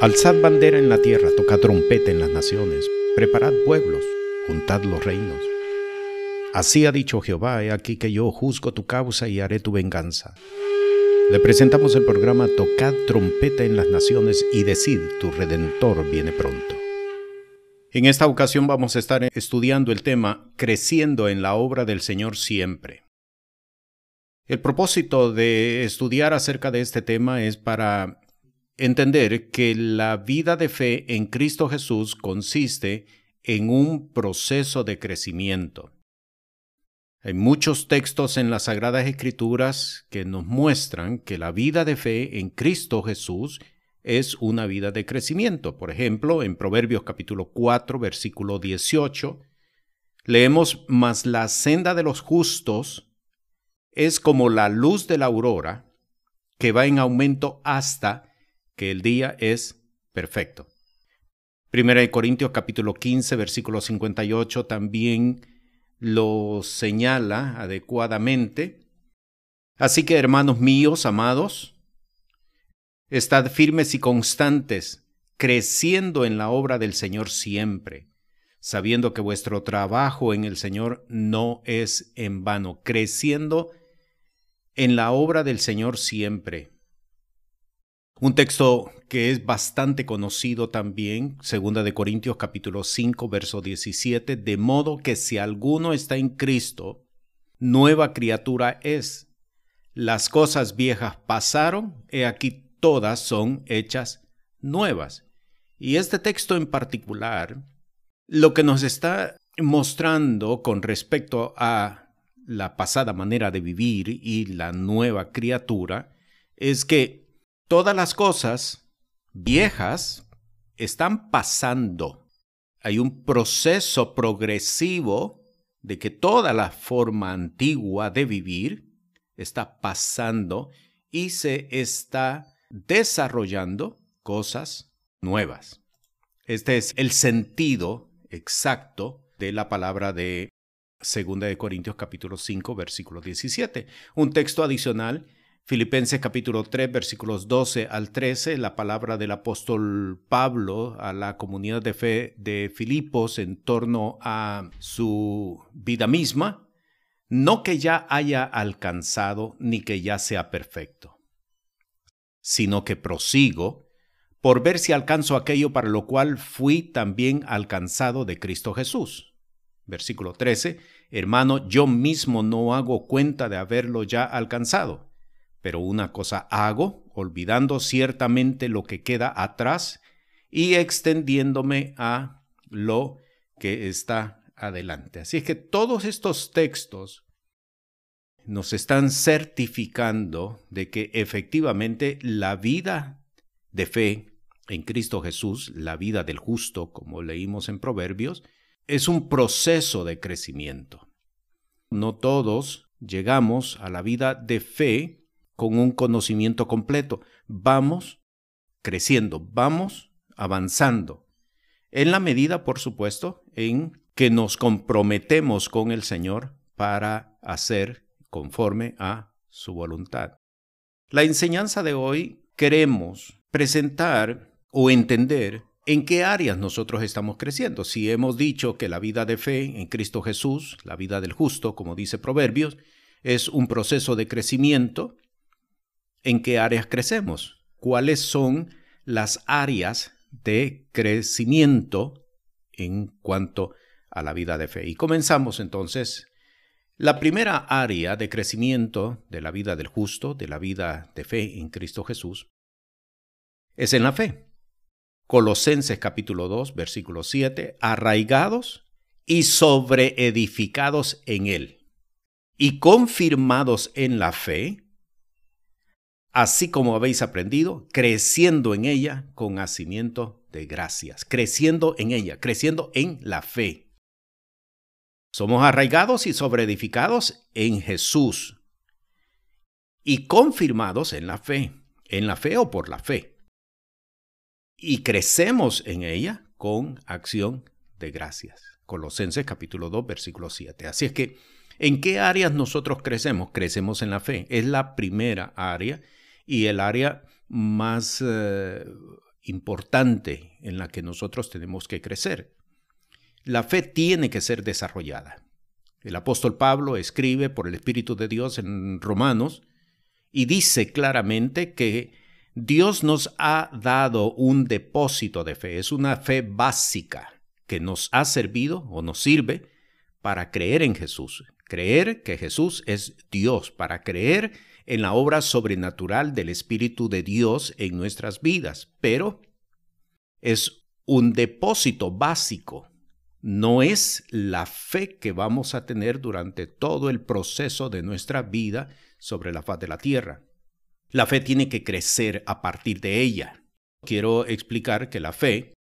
Alzad bandera en la tierra, tocad trompeta en las naciones, preparad pueblos, juntad los reinos. Así ha dicho Jehová, he aquí que yo juzgo tu causa y haré tu venganza. Le presentamos el programa Tocad trompeta en las naciones y decid, tu redentor viene pronto. En esta ocasión vamos a estar estudiando el tema Creciendo en la obra del Señor siempre. El propósito de estudiar acerca de este tema es para entender que la vida de fe en Cristo Jesús consiste en un proceso de crecimiento. Hay muchos textos en las Sagradas Escrituras que nos muestran que la vida de fe en Cristo Jesús es una vida de crecimiento. Por ejemplo, en Proverbios capítulo 4, versículo 18, leemos, Mas la senda de los justos es como la luz de la aurora que va en aumento hasta que el día es perfecto. Primera de Corintios capítulo 15 versículo 58 también lo señala adecuadamente. Así que hermanos míos, amados, estad firmes y constantes, creciendo en la obra del Señor siempre, sabiendo que vuestro trabajo en el Señor no es en vano, creciendo en la obra del Señor siempre. Un texto que es bastante conocido también, segunda de Corintios capítulo 5 verso 17, de modo que si alguno está en Cristo, nueva criatura es. Las cosas viejas pasaron, he aquí todas son hechas nuevas. Y este texto en particular, lo que nos está mostrando con respecto a la pasada manera de vivir y la nueva criatura es que todas las cosas viejas están pasando. Hay un proceso progresivo de que toda la forma antigua de vivir está pasando y se está desarrollando cosas nuevas. Este es el sentido exacto de la palabra de Segunda de Corintios capítulo 5 versículo 17. Un texto adicional, Filipenses capítulo 3 versículos 12 al 13, la palabra del apóstol Pablo a la comunidad de fe de Filipos en torno a su vida misma, no que ya haya alcanzado ni que ya sea perfecto, sino que prosigo por ver si alcanzo aquello para lo cual fui también alcanzado de Cristo Jesús. Versículo 13, hermano, yo mismo no hago cuenta de haberlo ya alcanzado, pero una cosa hago, olvidando ciertamente lo que queda atrás y extendiéndome a lo que está adelante. Así es que todos estos textos nos están certificando de que efectivamente la vida de fe en Cristo Jesús, la vida del justo, como leímos en Proverbios, es un proceso de crecimiento. No todos llegamos a la vida de fe con un conocimiento completo. Vamos creciendo, vamos avanzando. En la medida, por supuesto, en que nos comprometemos con el Señor para hacer conforme a su voluntad. La enseñanza de hoy queremos presentar o entender ¿En qué áreas nosotros estamos creciendo? Si hemos dicho que la vida de fe en Cristo Jesús, la vida del justo, como dice Proverbios, es un proceso de crecimiento, ¿en qué áreas crecemos? ¿Cuáles son las áreas de crecimiento en cuanto a la vida de fe? Y comenzamos entonces. La primera área de crecimiento de la vida del justo, de la vida de fe en Cristo Jesús, es en la fe. Colosenses capítulo 2, versículo 7, arraigados y sobreedificados en él, y confirmados en la fe, así como habéis aprendido, creciendo en ella con hacimiento de gracias, creciendo en ella, creciendo en la fe. Somos arraigados y sobreedificados en Jesús y confirmados en la fe, en la fe o por la fe y crecemos en ella con acción de gracias. Colosenses capítulo 2, versículo 7. Así es que, ¿en qué áreas nosotros crecemos? Crecemos en la fe. Es la primera área y el área más eh, importante en la que nosotros tenemos que crecer. La fe tiene que ser desarrollada. El apóstol Pablo escribe por el Espíritu de Dios en Romanos y dice claramente que Dios nos ha dado un depósito de fe, es una fe básica que nos ha servido o nos sirve para creer en Jesús, creer que Jesús es Dios, para creer en la obra sobrenatural del Espíritu de Dios en nuestras vidas, pero es un depósito básico, no es la fe que vamos a tener durante todo el proceso de nuestra vida sobre la faz de la tierra. La fe tiene que crecer a partir de ella. Quiero explicar que la fe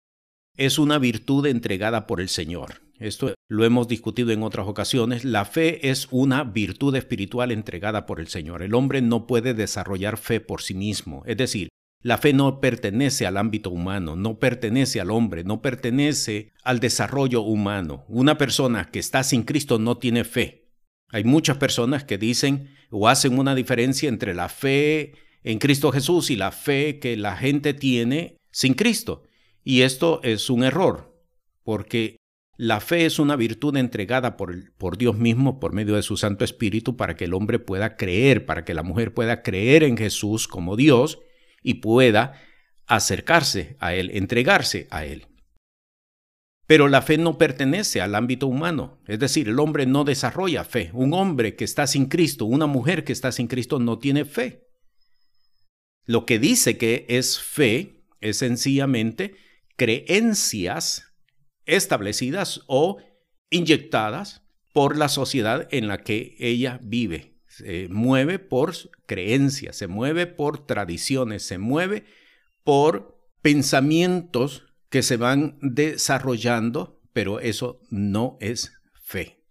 es una virtud entregada por el Señor. Esto lo hemos discutido en otras ocasiones. La fe es una virtud espiritual entregada por el Señor. El hombre no puede desarrollar fe por sí mismo. Es decir, la fe no pertenece al ámbito humano, no pertenece al hombre, no pertenece al desarrollo humano. Una persona que está sin Cristo no tiene fe. Hay muchas personas que dicen o hacen una diferencia entre la fe en Cristo Jesús y la fe que la gente tiene sin Cristo. Y esto es un error, porque la fe es una virtud entregada por, por, Dios mismo por medio de su Santo Espíritu para que el hombre pueda creer, para que la mujer pueda creer en Jesús como Dios y pueda acercarse a Él, entregarse a Él. Pero la fe no pertenece al ámbito humano, es decir, el hombre no desarrolla fe. Un hombre que está sin Cristo, una mujer que está sin Cristo no tiene fe. Lo que dice que es fe es sencillamente creencias establecidas o inyectadas por la sociedad en la que ella vive. Se mueve por creencias, se mueve por tradiciones, se mueve por pensamientos que se van desarrollando, pero eso no es fe.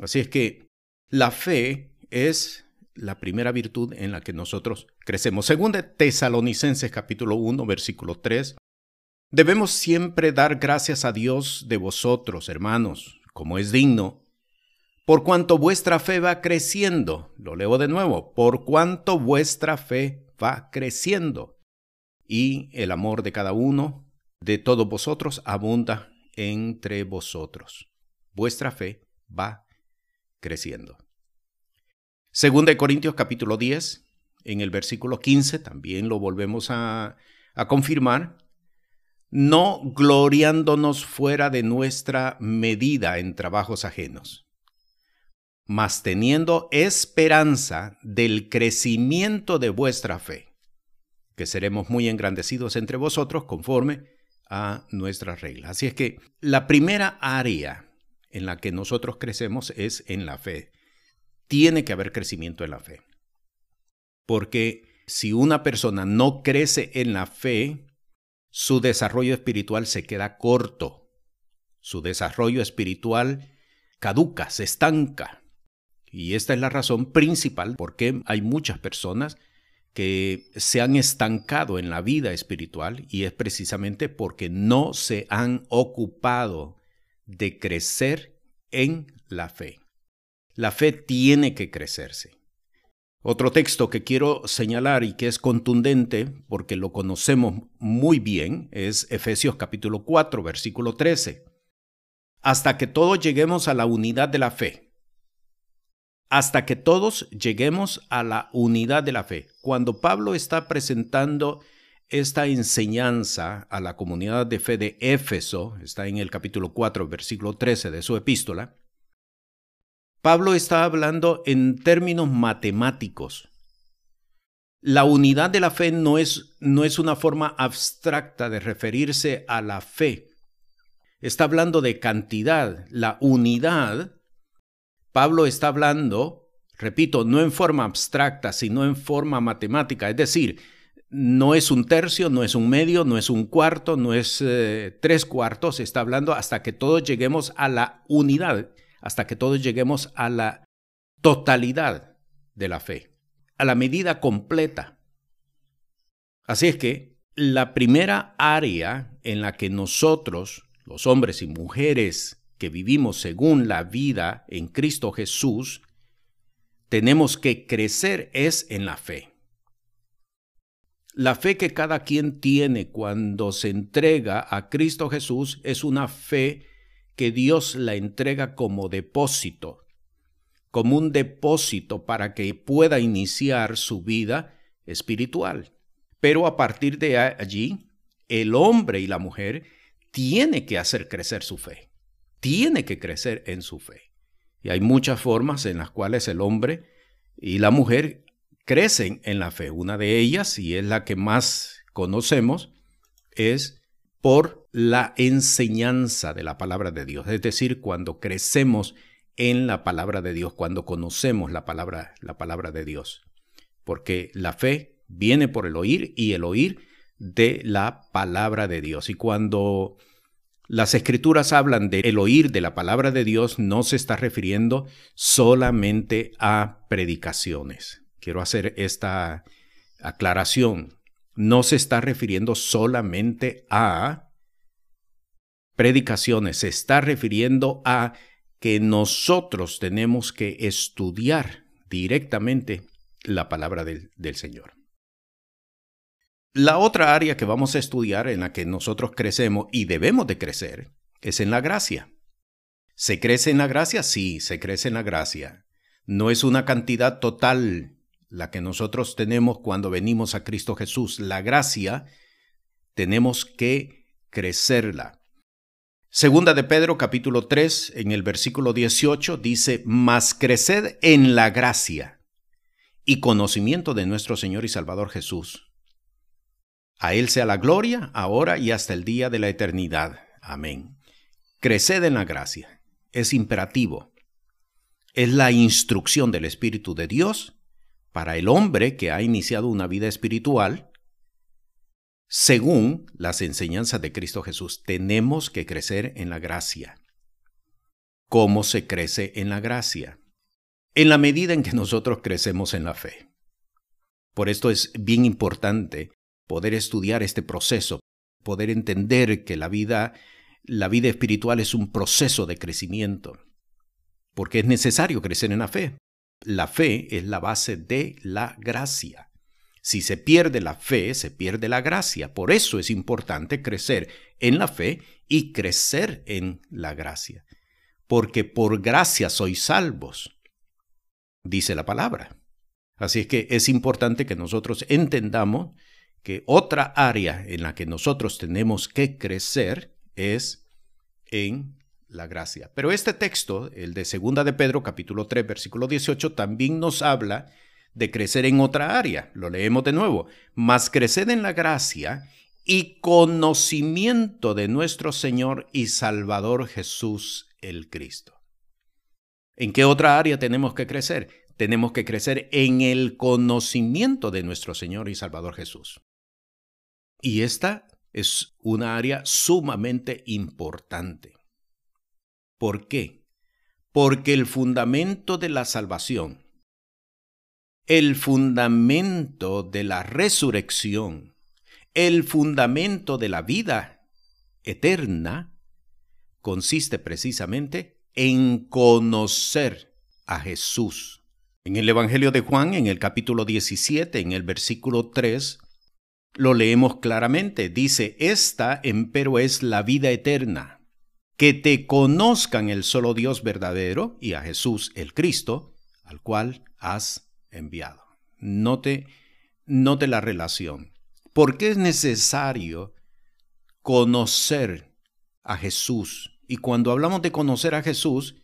Así es que la fe es la primera virtud en la que nosotros crecemos. Según de Tesalonicenses capítulo 1, versículo 3, debemos siempre dar gracias a Dios de vosotros, hermanos, como es digno, por cuanto vuestra fe va creciendo. Lo leo de nuevo, por cuanto vuestra fe va creciendo. Y el amor de cada uno de todos vosotros abunda entre vosotros. Vuestra fe va creciendo. Según de Corintios capítulo 10, en el versículo 15, también lo volvemos a, a confirmar, no gloriándonos fuera de nuestra medida en trabajos ajenos, mas teniendo esperanza del crecimiento de vuestra fe, que seremos muy engrandecidos entre vosotros conforme a nuestras reglas. Así es que la primera área en la que nosotros crecemos es en la fe. Tiene que haber crecimiento en la fe. Porque si una persona no crece en la fe, su desarrollo espiritual se queda corto. Su desarrollo espiritual caduca, se estanca. Y esta es la razón principal por qué hay muchas personas que se han estancado en la vida espiritual y es precisamente porque no se han ocupado de crecer en la fe. La fe tiene que crecerse. Otro texto que quiero señalar y que es contundente porque lo conocemos muy bien es Efesios capítulo 4 versículo 13. Hasta que todos lleguemos a la unidad de la fe hasta que todos lleguemos a la unidad de la fe. Cuando Pablo está presentando esta enseñanza a la comunidad de fe de Éfeso, está en el capítulo 4, versículo 13 de su epístola, Pablo está hablando en términos matemáticos. La unidad de la fe no es, no es una forma abstracta de referirse a la fe. Está hablando de cantidad. La unidad Pablo está hablando, repito, no en forma abstracta, sino en forma matemática, es decir, no es un tercio, no es un medio, no es un cuarto, no es eh, tres cuartos, está hablando hasta que todos lleguemos a la unidad, hasta que todos lleguemos a la totalidad de la fe, a la medida completa. Así es que la primera área en la que nosotros, los hombres y mujeres que vivimos según la vida en Cristo Jesús, tenemos que crecer es en la fe. La fe que cada quien tiene cuando se entrega a Cristo Jesús es una fe que Dios la entrega como depósito, como un depósito para que pueda iniciar su vida espiritual. Pero a partir de allí, el hombre y la mujer tiene que hacer crecer su fe, tiene que crecer en su fe. Y hay muchas formas en las cuales el hombre y la mujer crecen en la fe. Una de ellas, y es la que más conocemos, es por la enseñanza de la palabra de Dios. Es decir, cuando crecemos en la palabra de Dios, cuando conocemos la palabra, la palabra de Dios. Porque la fe viene por el oír y el oír de la palabra de Dios. Y cuando las escrituras hablan de el oír de la palabra de Dios, no se está refiriendo solamente a predicaciones. Quiero hacer esta aclaración. No se está refiriendo solamente a predicaciones, se está refiriendo a que nosotros tenemos que estudiar directamente la palabra del, del Señor. La otra área que vamos a estudiar en la que nosotros crecemos y debemos de crecer es en la gracia. ¿Se crece en la gracia? Sí, se crece en la gracia. No es una cantidad total la que nosotros tenemos cuando venimos a Cristo Jesús. La gracia tenemos que crecerla. Segunda de Pedro capítulo 3 en el versículo 18 dice, mas creced en la gracia y conocimiento de nuestro Señor y Salvador Jesús. A Él sea la gloria, ahora y hasta el día de la eternidad. Amén. Creced en la gracia. Es imperativo. Es la instrucción del Espíritu de Dios para el hombre que ha iniciado una vida espiritual según las enseñanzas de Cristo Jesús. Tenemos que crecer en la gracia. ¿Cómo se crece en la gracia? En la medida en que nosotros crecemos en la fe. Por esto es bien importante poder estudiar este proceso, poder entender que la vida, la vida espiritual es un proceso de crecimiento, porque es necesario crecer en la fe. La fe es la base de la gracia. Si se pierde la fe, se pierde la gracia. Por eso es importante crecer en la fe y crecer en la gracia. Porque por gracia sois salvos, dice la palabra. Así es que es importante que nosotros entendamos que otra área en la que nosotros tenemos que crecer es en la gracia. Pero este texto, el de Segunda de Pedro, capítulo 3, versículo 18, también nos habla de crecer en otra área. Lo leemos de nuevo. Mas crecer en la gracia y conocimiento de nuestro Señor y Salvador Jesús el Cristo. ¿En qué otra área tenemos que crecer? Tenemos que crecer en el conocimiento de nuestro Señor y Salvador Jesús. Y esta es una área sumamente importante. ¿Por qué? Porque el fundamento de la salvación, el fundamento de la resurrección, el fundamento de la vida eterna, consiste precisamente en conocer a Jesús. En el Evangelio de Juan, en el capítulo 17, en el versículo 3, lo leemos claramente. Dice, esta empero es la vida eterna, que te conozcan el solo Dios verdadero y a Jesús el Cristo, al cual has enviado. Note, note la relación. ¿Por qué es necesario conocer a Jesús? Y cuando hablamos de conocer a Jesús,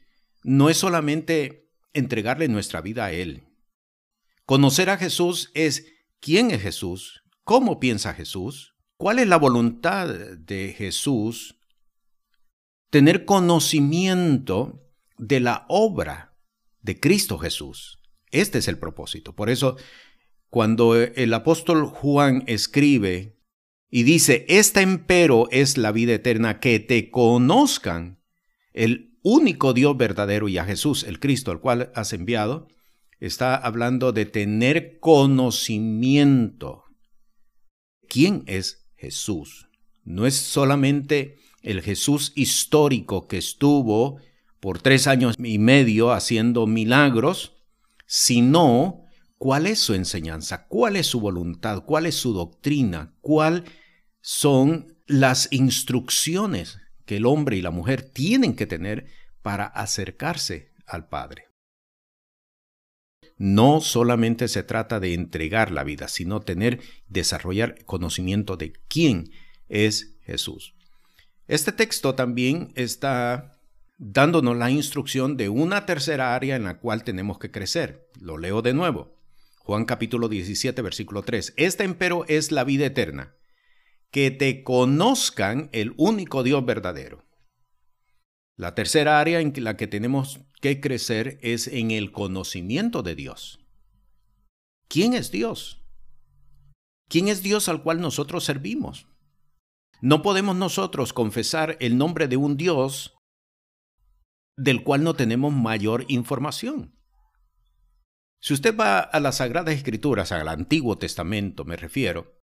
no es solamente entregarle nuestra vida a Él. Conocer a Jesús es quién es Jesús, ¿Cómo piensa Jesús? ¿Cuál es la voluntad de Jesús? Tener conocimiento de la obra de Cristo Jesús. Este es el propósito. Por eso, cuando el apóstol Juan escribe y dice, esta empero es la vida eterna, que te conozcan el único Dios verdadero y a Jesús, el Cristo, al cual has enviado, está hablando de tener conocimiento quién es Jesús. No es solamente el Jesús histórico que estuvo por tres años y medio haciendo milagros, sino cuál es su enseñanza, cuál es su voluntad, cuál es su doctrina, cuáles son las instrucciones que el hombre y la mujer tienen que tener para acercarse al Padre. No solamente se trata de entregar la vida, sino tener, desarrollar conocimiento de quién es Jesús. Este texto también está dándonos la instrucción de una tercera área en la cual tenemos que crecer. Lo leo de nuevo. Juan capítulo 17, versículo 3. Esta empero es la vida eterna, que te conozcan el único Dios verdadero. La tercera área en la que tenemos que crecer es en el conocimiento de Dios. ¿Quién es Dios? ¿Quién es Dios al cual nosotros servimos? No podemos nosotros confesar el nombre de un Dios del cual no tenemos mayor información. Si usted va a las Sagradas Escrituras, al Antiguo Testamento me refiero,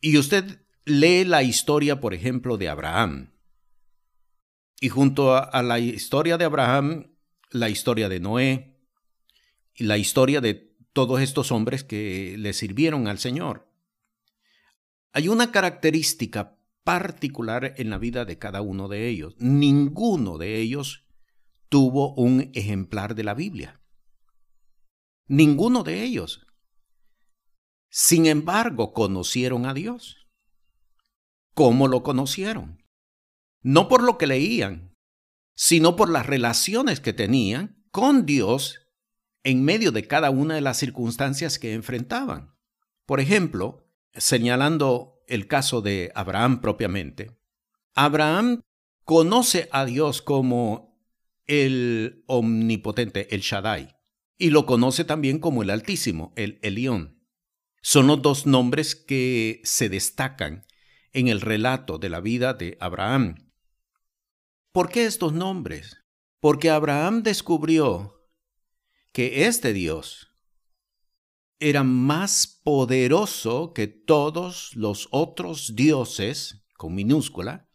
y usted lee la historia, por ejemplo, de Abraham, y junto a, la historia de Abraham, la historia de Noé, y la historia de todos estos hombres que le sirvieron al Señor. Hay una característica particular en la vida de cada uno de ellos. Ninguno de ellos tuvo un ejemplar de la Biblia. Ninguno de ellos. Sin embargo, conocieron a Dios. ¿Cómo lo conocieron? No por lo que leían, sino por las relaciones que tenían con Dios en medio de cada una de las circunstancias que enfrentaban. Por ejemplo, señalando el caso de Abraham propiamente, Abraham conoce a Dios como el omnipotente, el Shaddai, y lo conoce también como el Altísimo, el Elión. Son los dos nombres que se destacan en el relato de la vida de Abraham. ¿Por qué estos nombres? Porque Abraham descubrió que este Dios era más poderoso que todos los otros dioses, con minúscula,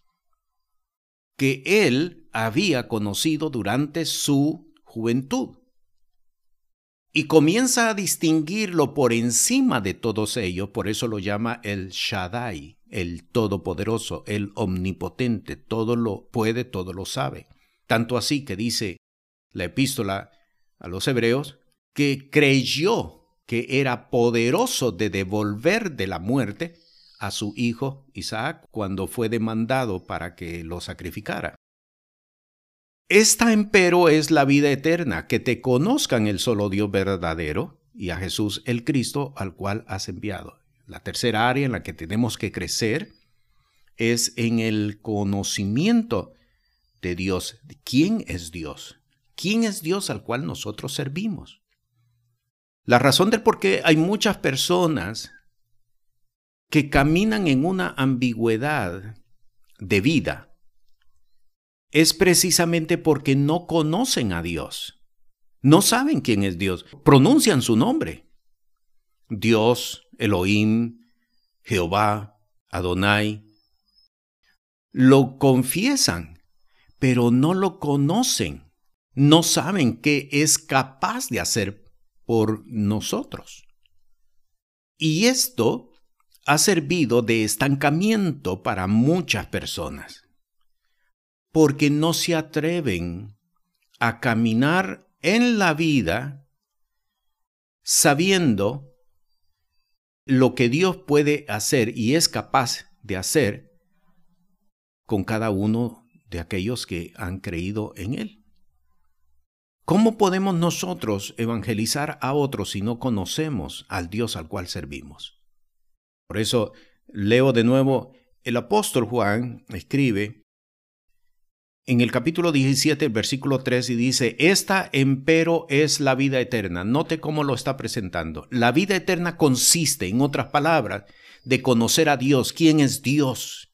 que él había conocido durante su juventud. Y comienza a distinguirlo por encima de todos ellos, por eso lo llama el Shaddai, el Todopoderoso, el Omnipotente, todo lo puede, todo lo sabe. Tanto así que dice la epístola a los hebreos, que creyó que era poderoso de devolver de la muerte a su hijo Isaac cuando fue demandado para que lo sacrificara. Esta empero es la vida eterna, que te conozcan el solo Dios verdadero y a Jesús el Cristo al cual has enviado. La tercera área en la que tenemos que crecer es en el conocimiento de Dios. ¿Quién es Dios? ¿Quién es Dios al cual nosotros servimos? La razón del por qué hay muchas personas que caminan en una ambigüedad de vida es precisamente porque no conocen a Dios. No saben quién es Dios. Pronuncian su nombre. Dios, Elohim, Jehová, Adonai. Lo confiesan, pero no lo conocen. No saben qué es capaz de hacer por nosotros. Y esto ha servido de estancamiento para muchas personas, porque no se atreven a caminar en la vida sabiendo lo que Dios puede hacer y es capaz de hacer con cada uno de aquellos que han creído en Él. ¿Cómo podemos nosotros evangelizar a otros si no conocemos al Dios al cual servimos? Por eso leo de nuevo, el apóstol Juan escribe en el capítulo 17, versículo 3, y dice, Esta empero es la vida eterna. Note cómo lo está presentando. La vida eterna consiste, en otras palabras, de conocer a Dios, quién es Dios,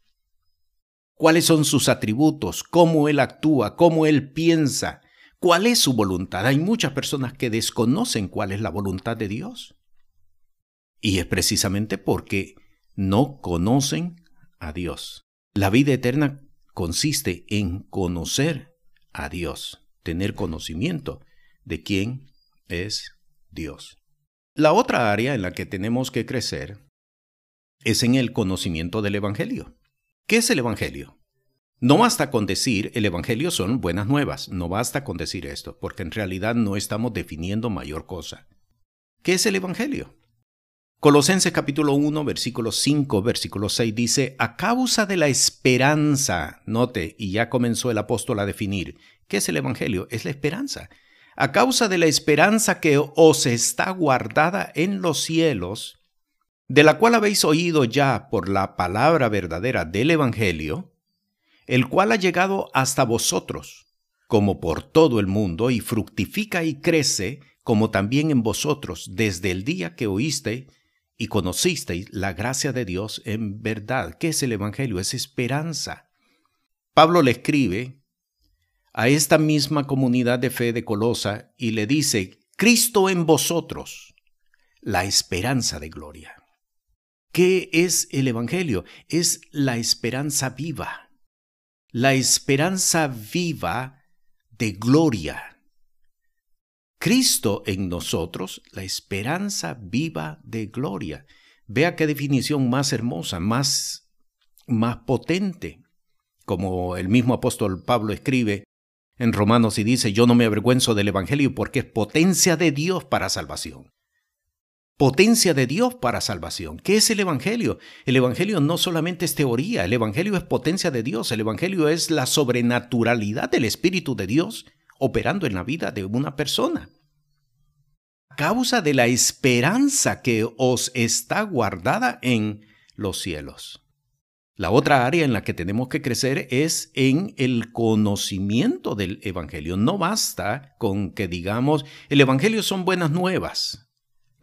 cuáles son sus atributos, cómo Él actúa, cómo Él piensa, ¿Cuál es su voluntad? Hay muchas personas que desconocen cuál es la voluntad de Dios. Y es precisamente porque no conocen a Dios. La vida eterna consiste en conocer a Dios, tener conocimiento de quién es Dios. La otra área en la que tenemos que crecer es en el conocimiento del Evangelio. ¿Qué es el Evangelio? No basta con decir el Evangelio son buenas nuevas, no basta con decir esto, porque en realidad no estamos definiendo mayor cosa. ¿Qué es el Evangelio? Colosenses capítulo 1, versículo 5, versículo 6 dice, a causa de la esperanza, note, y ya comenzó el apóstol a definir, ¿qué es el Evangelio? Es la esperanza a causa de la esperanza que os está guardada en los cielos, de la cual habéis oído ya por la palabra verdadera del Evangelio, el cual ha llegado hasta vosotros, como por todo el mundo, y fructifica y crece, como también en vosotros, desde el día que oíste y conocisteis la gracia de Dios en verdad. ¿Qué es el Evangelio? Es esperanza. Pablo le escribe a esta misma comunidad de fe de Colosa y le dice, Cristo en vosotros, la esperanza de gloria. ¿Qué es el Evangelio? Es la esperanza viva, la esperanza viva de gloria. Cristo en nosotros, la esperanza viva de gloria. Vea qué definición más hermosa, más, más potente. Como el mismo apóstol Pablo escribe, en Romanos y dice, yo no me avergüenzo del Evangelio porque es potencia de Dios para salvación. Potencia de Dios para salvación. ¿Qué es el Evangelio? El Evangelio no solamente es teoría, el Evangelio es potencia de Dios, el Evangelio es la sobrenaturalidad del Espíritu de Dios operando en la vida de una persona. Causa de la esperanza que os está guardada en los cielos. La otra área en la que tenemos que crecer es en el conocimiento del Evangelio. No basta con que digamos, el Evangelio son buenas nuevas,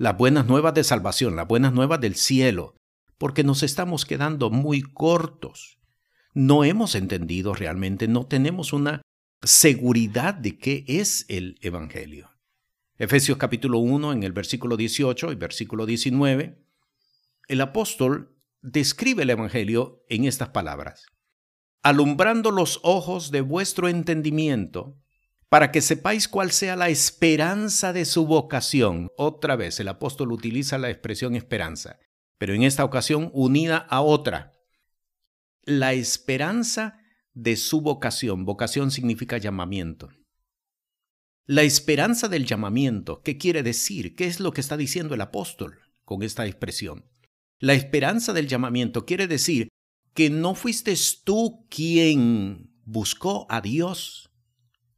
las buenas nuevas de salvación, las buenas nuevas del cielo, porque nos estamos quedando muy cortos. No hemos entendido realmente, no tenemos una seguridad de qué es el Evangelio. Efesios capítulo 1 en el versículo 18 y versículo 19, el apóstol describe el Evangelio en estas palabras. Alumbrando los ojos de vuestro entendimiento, para que sepáis cuál sea la esperanza de su vocación. Otra vez, el apóstol utiliza la expresión esperanza, pero en esta ocasión unida a otra. La esperanza de su vocación. Vocación significa llamamiento. La esperanza del llamamiento, ¿qué quiere decir? ¿Qué es lo que está diciendo el apóstol con esta expresión? La esperanza del llamamiento quiere decir que no fuiste tú quien buscó a Dios.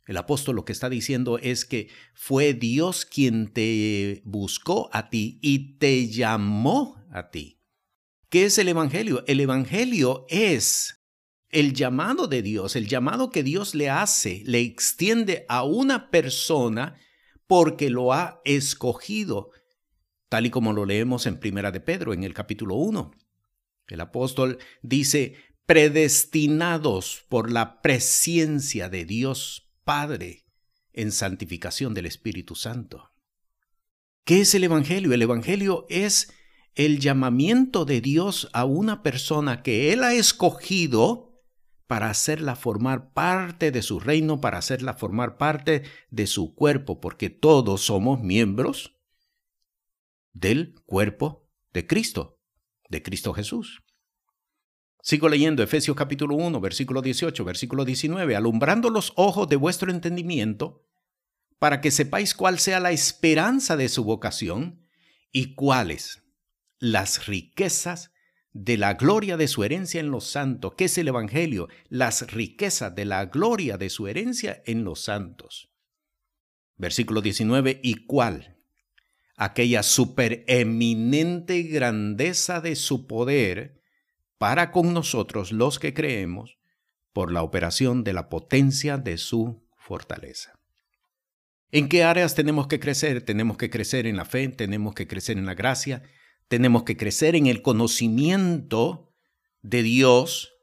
El apóstol lo que está diciendo es que fue Dios quien te buscó a ti y te llamó a ti. ¿Qué es el Evangelio? El Evangelio es el llamado de Dios, el llamado que Dios le hace, le extiende a una persona porque lo ha escogido tal y como lo leemos en Primera de Pedro en el capítulo 1. El apóstol dice, predestinados por la presencia de Dios Padre en santificación del Espíritu Santo. ¿Qué es el Evangelio? El Evangelio es el llamamiento de Dios a una persona que Él ha escogido para hacerla formar parte de su reino, para hacerla formar parte de su cuerpo, porque todos somos miembros del cuerpo de Cristo, de Cristo Jesús. Sigo leyendo Efesios capítulo 1, versículo 18, versículo 19, alumbrando los ojos de vuestro entendimiento, para que sepáis cuál sea la esperanza de su vocación y cuáles las riquezas de la gloria de su herencia en los santos, que es el Evangelio, las riquezas de la gloria de su herencia en los santos. Versículo 19, y cuál aquella supereminente grandeza de su poder para con nosotros los que creemos por la operación de la potencia de su fortaleza. ¿En qué áreas tenemos que crecer? Tenemos que crecer en la fe, tenemos que crecer en la gracia, tenemos que crecer en el conocimiento de Dios,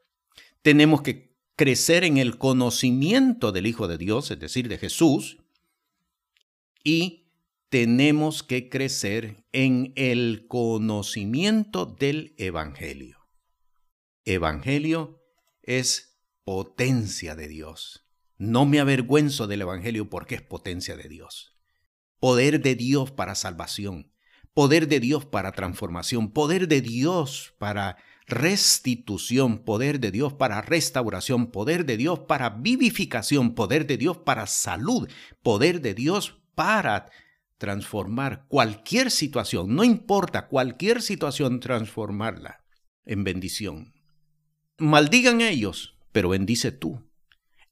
tenemos que crecer en el conocimiento del Hijo de Dios, es decir, de Jesús, y tenemos que crecer en el conocimiento del Evangelio. Evangelio es potencia de Dios. No me avergüenzo del Evangelio porque es potencia de Dios. Poder de Dios para salvación. poder de Dios para transformación, poder de Dios para restitución, poder de Dios para restauración, poder de Dios para vivificación, poder de Dios para salud, poder de Dios para transformar cualquier situación, no importa cualquier situación, transformarla en bendición. Maldigan ellos, pero bendice tú.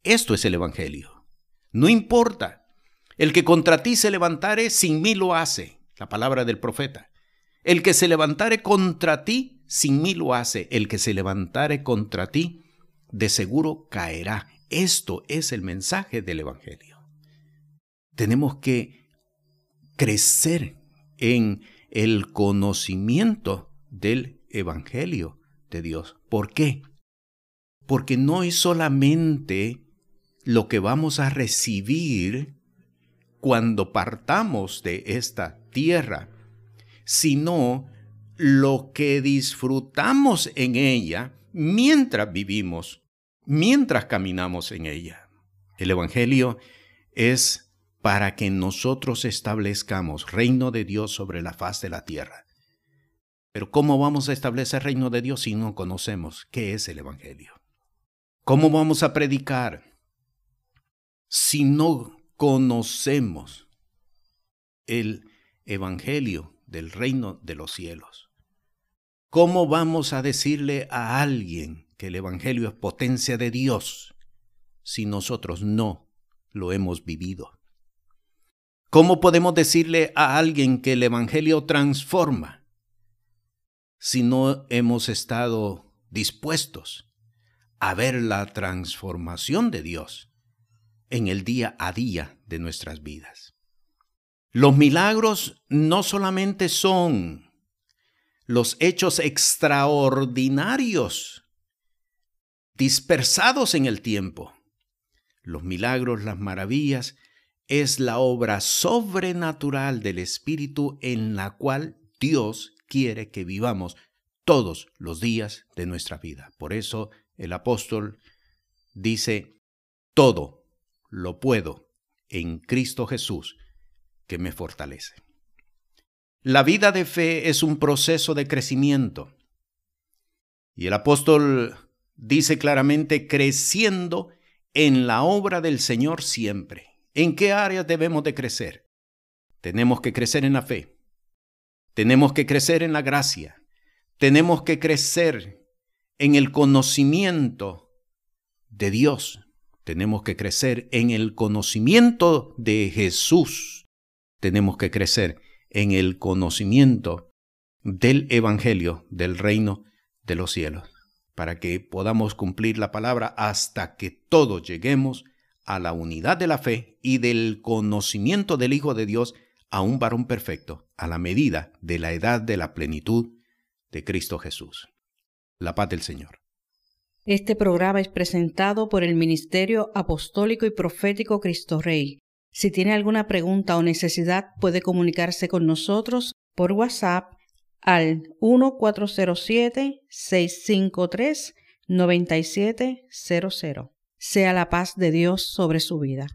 Esto es el Evangelio. No importa. El que contra ti se levantare, sin mí lo hace. La palabra del profeta. El que se levantare contra ti, sin mí lo hace. El que se levantare contra ti, de seguro caerá. Esto es el mensaje del Evangelio. Tenemos que crecer en el conocimiento del Evangelio de Dios. ¿Por qué? Porque no es solamente lo que vamos a recibir cuando partamos de esta tierra, sino lo que disfrutamos en ella mientras vivimos, mientras caminamos en ella. El Evangelio es para que nosotros establezcamos reino de Dios sobre la faz de la tierra. Pero ¿cómo vamos a establecer reino de Dios si no conocemos qué es el Evangelio? ¿Cómo vamos a predicar si no conocemos el Evangelio del reino de los cielos? ¿Cómo vamos a decirle a alguien que el Evangelio es potencia de Dios si nosotros no lo hemos vivido? ¿Cómo podemos decirle a alguien que el Evangelio transforma si no hemos estado dispuestos a ver la transformación de Dios en el día a día de nuestras vidas? Los milagros no solamente son los hechos extraordinarios dispersados en el tiempo. Los milagros, las maravillas, es la obra sobrenatural del Espíritu en la cual Dios quiere que vivamos todos los días de nuestra vida. Por eso el apóstol dice, todo lo puedo en Cristo Jesús que me fortalece. La vida de fe es un proceso de crecimiento. Y el apóstol dice claramente, creciendo en la obra del Señor siempre. ¿En qué áreas debemos de crecer? Tenemos que crecer en la fe. Tenemos que crecer en la gracia. Tenemos que crecer en el conocimiento de Dios. Tenemos que crecer en el conocimiento de Jesús. Tenemos que crecer en el conocimiento del Evangelio del reino de los cielos, para que podamos cumplir la palabra hasta que todos lleguemos a la unidad de la fe y del conocimiento del Hijo de Dios a un varón perfecto, a la medida de la edad de la plenitud de Cristo Jesús. La paz del Señor. Este programa es presentado por el Ministerio Apostólico y Profético Cristo Rey. Si tiene alguna pregunta o necesidad, puede comunicarse con nosotros por WhatsApp al 1407-653-9700 sea la paz de Dios sobre su vida.